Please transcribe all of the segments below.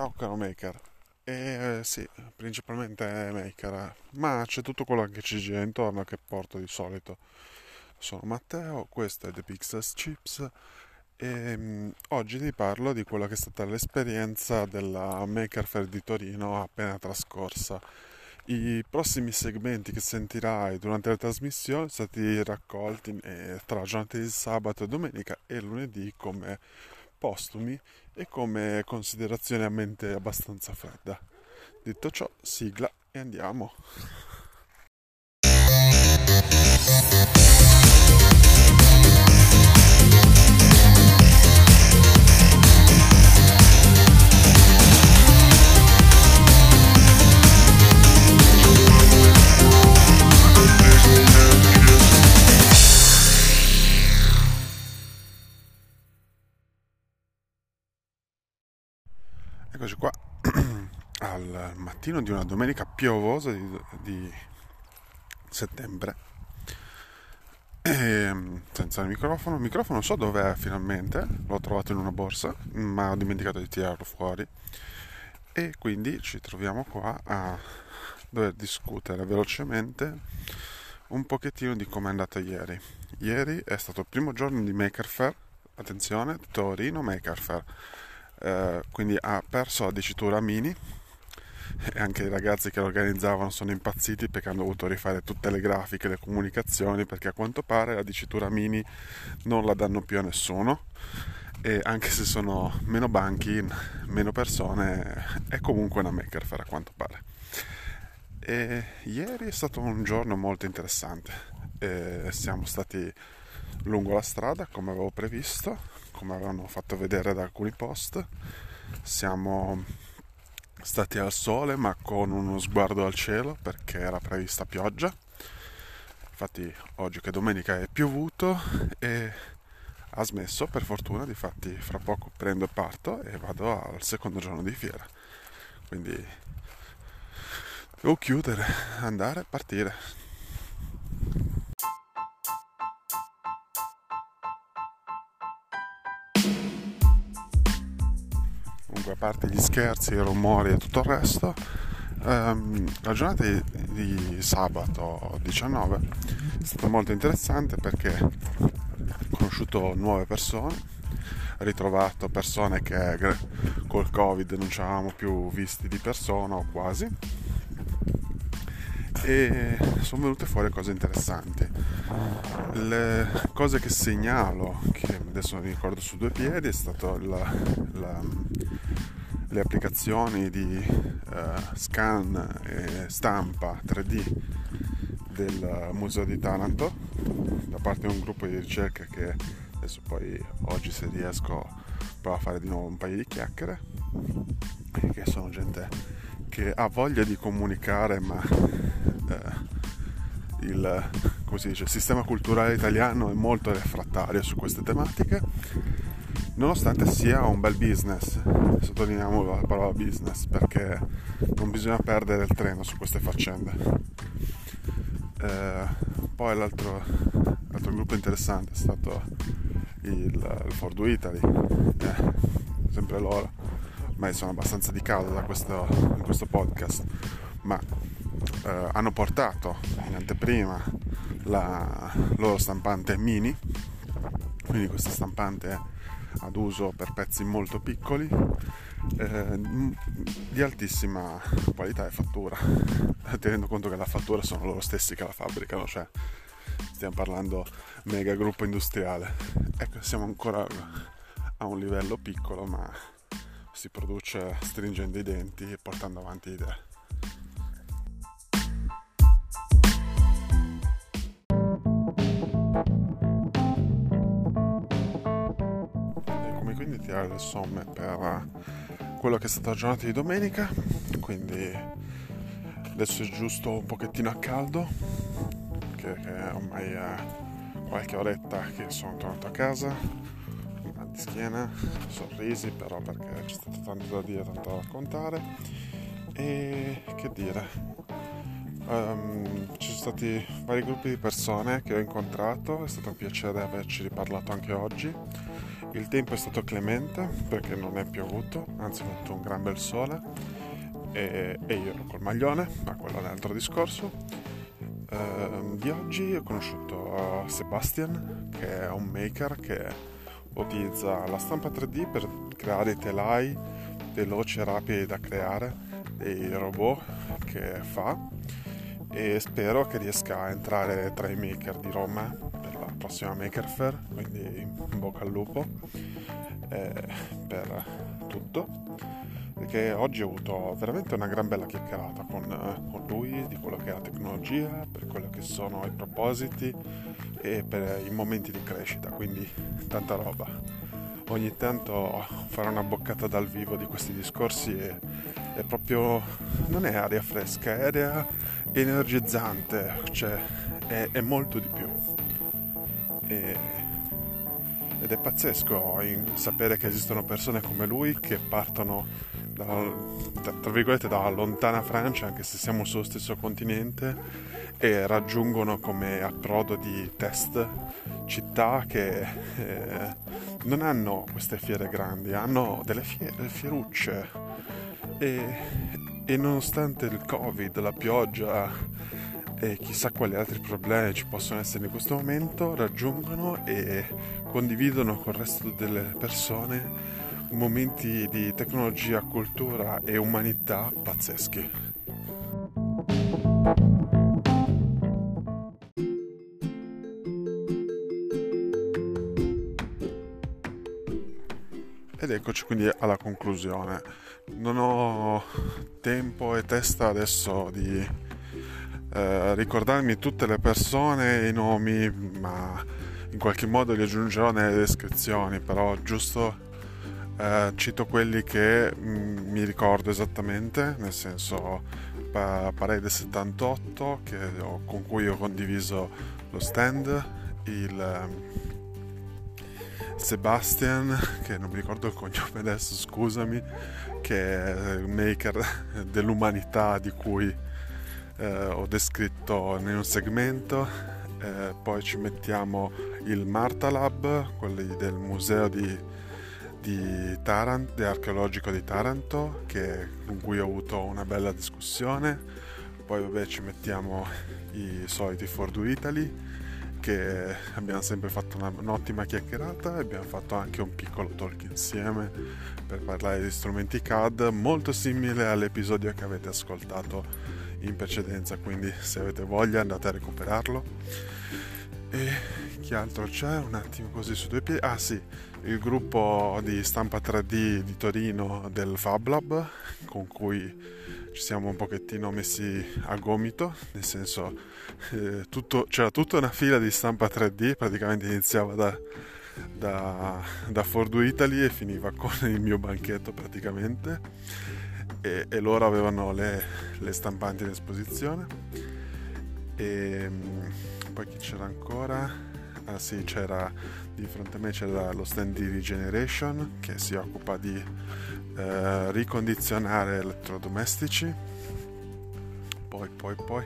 Ciao caro Maker. Eh, sì, principalmente Maker, ma c'è tutto quello che ci gira intorno che porto di solito. Sono Matteo, questo è The Pixels Chips e um, oggi ti parlo di quella che è stata l'esperienza della Maker Fair di Torino appena trascorsa. I prossimi segmenti che sentirai durante la trasmissione sono stati raccolti eh, tra giornate di sabato, domenica e lunedì come postumi e come considerazione a mente abbastanza fredda. Detto ciò, sigla e andiamo. Mattino di una domenica piovosa di, di settembre. E, ehm, senza il microfono. Il microfono non so dov'è finalmente, l'ho trovato in una borsa, ma ho dimenticato di tirarlo fuori. E quindi ci troviamo qua a dover discutere velocemente un pochettino di come è andata ieri. Ieri è stato il primo giorno di Maker Fair, attenzione, Torino Maker Fair eh, quindi ha perso la dicitura mini e anche i ragazzi che lo organizzavano sono impazziti perché hanno dovuto rifare tutte le grafiche, le comunicazioni perché a quanto pare la dicitura mini non la danno più a nessuno e anche se sono meno banchi, meno persone, è comunque una maker fair a quanto pare. E ieri è stato un giorno molto interessante. E siamo stati lungo la strada come avevo previsto, come avevano fatto vedere da alcuni post. Siamo stati al sole ma con uno sguardo al cielo perché era prevista pioggia. Infatti oggi che domenica è piovuto e ha smesso per fortuna, difatti fra poco prendo e parto e vado al secondo giorno di fiera. Quindi devo chiudere, andare e partire. Comunque a parte gli scherzi, i rumori e tutto il resto, ehm, la giornata di, di, sabato 19 è stata molto interessante perché ho conosciuto nuove persone, ho ritrovato persone che col covid non ci avevamo più visti di persona o quasi e sono venute fuori cose interessanti. Le cose che segnalo, che adesso non ricordo su due piedi, è stato la, la, le applicazioni di uh, scan e stampa 3D del Museo di Taranto da parte di un gruppo di ricerca che adesso poi oggi se riesco provo a fare di nuovo un paio di chiacchiere che sono gente che ha voglia di comunicare ma eh, il, dice, sistema culturale italiano è molto refrattario su queste tematiche nonostante sia un bel business sottolineiamo la parola business perché non bisogna perdere il treno su queste faccende. Eh, poi l'altro, l'altro, gruppo interessante è stato il, il Fordu Italy eh, sempre loro ormai sono abbastanza di casa da questo, in questo podcast ma eh, hanno portato in anteprima la loro stampante mini, quindi questa stampante ad uso per pezzi molto piccoli eh, di altissima qualità e fattura tenendo conto che la fattura sono loro stessi che la fabbricano cioè stiamo parlando mega gruppo industriale. Ecco siamo ancora a un livello piccolo ma si produce stringendo i denti e portando avanti idee tirare le somme per quello che è stata la giornata di domenica. Quindi adesso è giusto un pochettino a caldo che, che ormai è qualche oretta che sono tornato a casa. Mal di schiena sorrisi però perché c'è stato tanto da dire tanto da raccontare. E che dire? Um, ci sono stati vari gruppi di persone che ho incontrato. È stato un piacere averci riparlato anche oggi Il tempo è stato clemente perché non è piovuto, anzi è venuto un gran bel sole e, e io ero col maglione, ma quello è un altro discorso. Uh, di oggi ho conosciuto Sebastian, che è un maker che utilizza la stampa 3D per creare dei telai veloci e rapidi da creare, dei robot che fa e spero che riesca a entrare tra i maker di Roma per prossima Maker Fair, quindi in bocca al lupo eh, per tutto perché oggi ho avuto veramente una gran bella chiacchierata con, con, lui di quello che è la tecnologia, per quello che sono i propositi e per i momenti di crescita, quindi tanta roba. Ogni tanto fare una boccata dal vivo di questi discorsi è, è proprio, non è aria fresca, è aria energizzante, cioè è, è molto di più. E, ed è pazzesco sapere che esistono persone come lui che partono da, tra virgolette dalla lontana Francia, anche se siamo sullo stesso continente, e raggiungono come approdo di test città che eh, non hanno queste fiere grandi, hanno delle fiere, fierucce. E, e nonostante il covid, la pioggia e chissà quali altri problemi ci possono essere in questo momento, raggiungono e condividono con il resto delle persone momenti di tecnologia, cultura e umanità pazzeschi. Ed eccoci quindi alla conclusione. Non ho tempo e testa adesso di eh, ricordarmi tutte le persone e i nomi, ma in qualche modo li aggiungerò nelle descrizioni, però giusto eh, cito quelli che mh, mm, mi ricordo esattamente, nel senso pa- Parade 78 che, ho, con cui ho condiviso lo stand, il um, Sebastian, che non mi ricordo il cognome adesso, scusami, che è il maker dell'umanità di cui eh, ho descritto in un segmento. Eh, poi ci mettiamo il Marta Lab, quelli del museo di di Taranto, archeologico di Taranto, che, con cui ho avuto una bella discussione. Poi vabbè ci mettiamo i soliti For Do Italy, che abbiamo sempre fatto una, un'ottima chiacchierata e abbiamo fatto anche un piccolo talk insieme per parlare di strumenti CAD, molto simile all'episodio che avete ascoltato in precedenza, quindi se avete voglia andate a recuperarlo. E chi altro c'è? Un attimo così su due piedi. Ah sì, il gruppo di stampa 3D di Torino del Fab Lab con cui ci siamo un pochettino messi a gomito, nel senso eh, tutto, c'era tutta una fila di stampa 3D, praticamente iniziava da, da, da Ford Italy e finiva con il mio banchetto praticamente e, e loro avevano le, le stampanti in esposizione e ehm, poi chi c'era ancora? Ah sì, c'era di fronte a me c'era lo stand di Regeneration che si occupa di eh, ricondizionare elettrodomestici. Poi, poi, poi,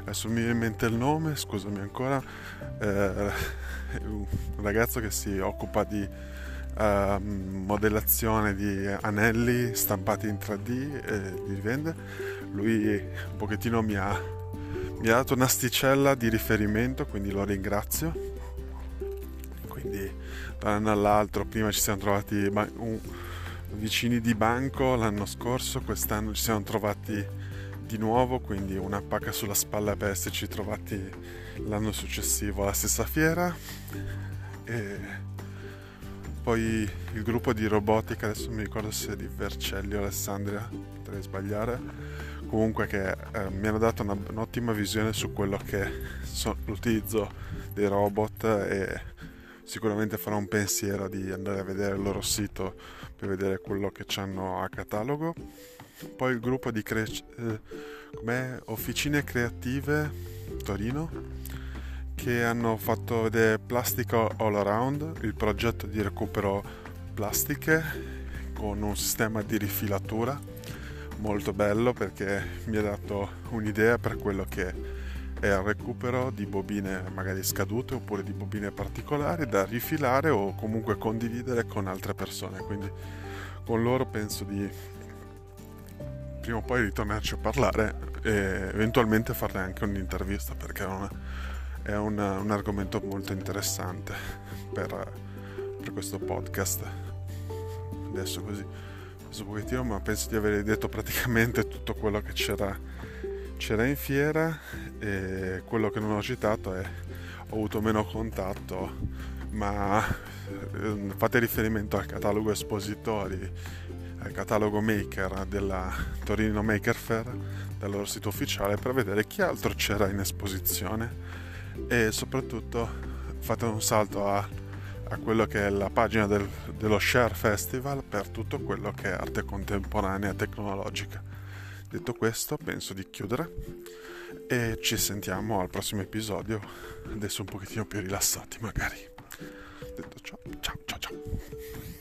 adesso mi viene in mente il nome, scusami ancora, eh, un ragazzo che si occupa di eh, modellazione di anelli stampati in 3D e li rivende. Lui un pochettino mi ha, mi ha dato un'asticella di riferimento, quindi lo ringrazio quindi da un anno all'altro prima ci siamo trovati un, vicini di banco l'anno scorso, quest'anno ci siamo trovati di nuovo, quindi una pacca sulla spalla per esserci trovati l'anno successivo alla stessa fiera. E poi il gruppo di robotica, adesso mi ricordo se è di Vercelli o Alessandria, potrei sbagliare, comunque che eh, mi hanno dato una, un'ottima visione su quello che so, l'utilizzo dei robot e sicuramente farò un pensiero di andare a vedere il loro sito per vedere quello che hanno a catalogo. Poi il gruppo di cre- eh, Officine Creative Torino che hanno fatto vedere Plastica All Around, il progetto di recupero plastiche con un sistema di rifilatura molto bello perché mi ha dato un'idea per quello che è il recupero di bobine magari scadute oppure di bobine particolari da rifilare o comunque condividere con altre persone. Quindi con loro penso di prima o poi ritornarci a parlare e eventualmente farle anche un'intervista perché è, una, è una, un argomento molto interessante per, per questo podcast. Adesso così un pochettino, ma penso di aver detto praticamente tutto quello che c'era, c'era in fiera e quello che non ho citato è ho avuto meno contatto, ma eh, fate riferimento al catalogo espositori, al catalogo maker della Torino Maker Fair, del loro sito ufficiale, per vedere chi altro c'era in esposizione e soprattutto fate un salto a a quello che è la pagina del, dello Share Festival per tutto quello che è arte contemporanea tecnologica. Detto questo, penso di chiudere e ci sentiamo al prossimo episodio, adesso un pochettino più rilassati magari. Detto ciao, ciao, ciao, ciao.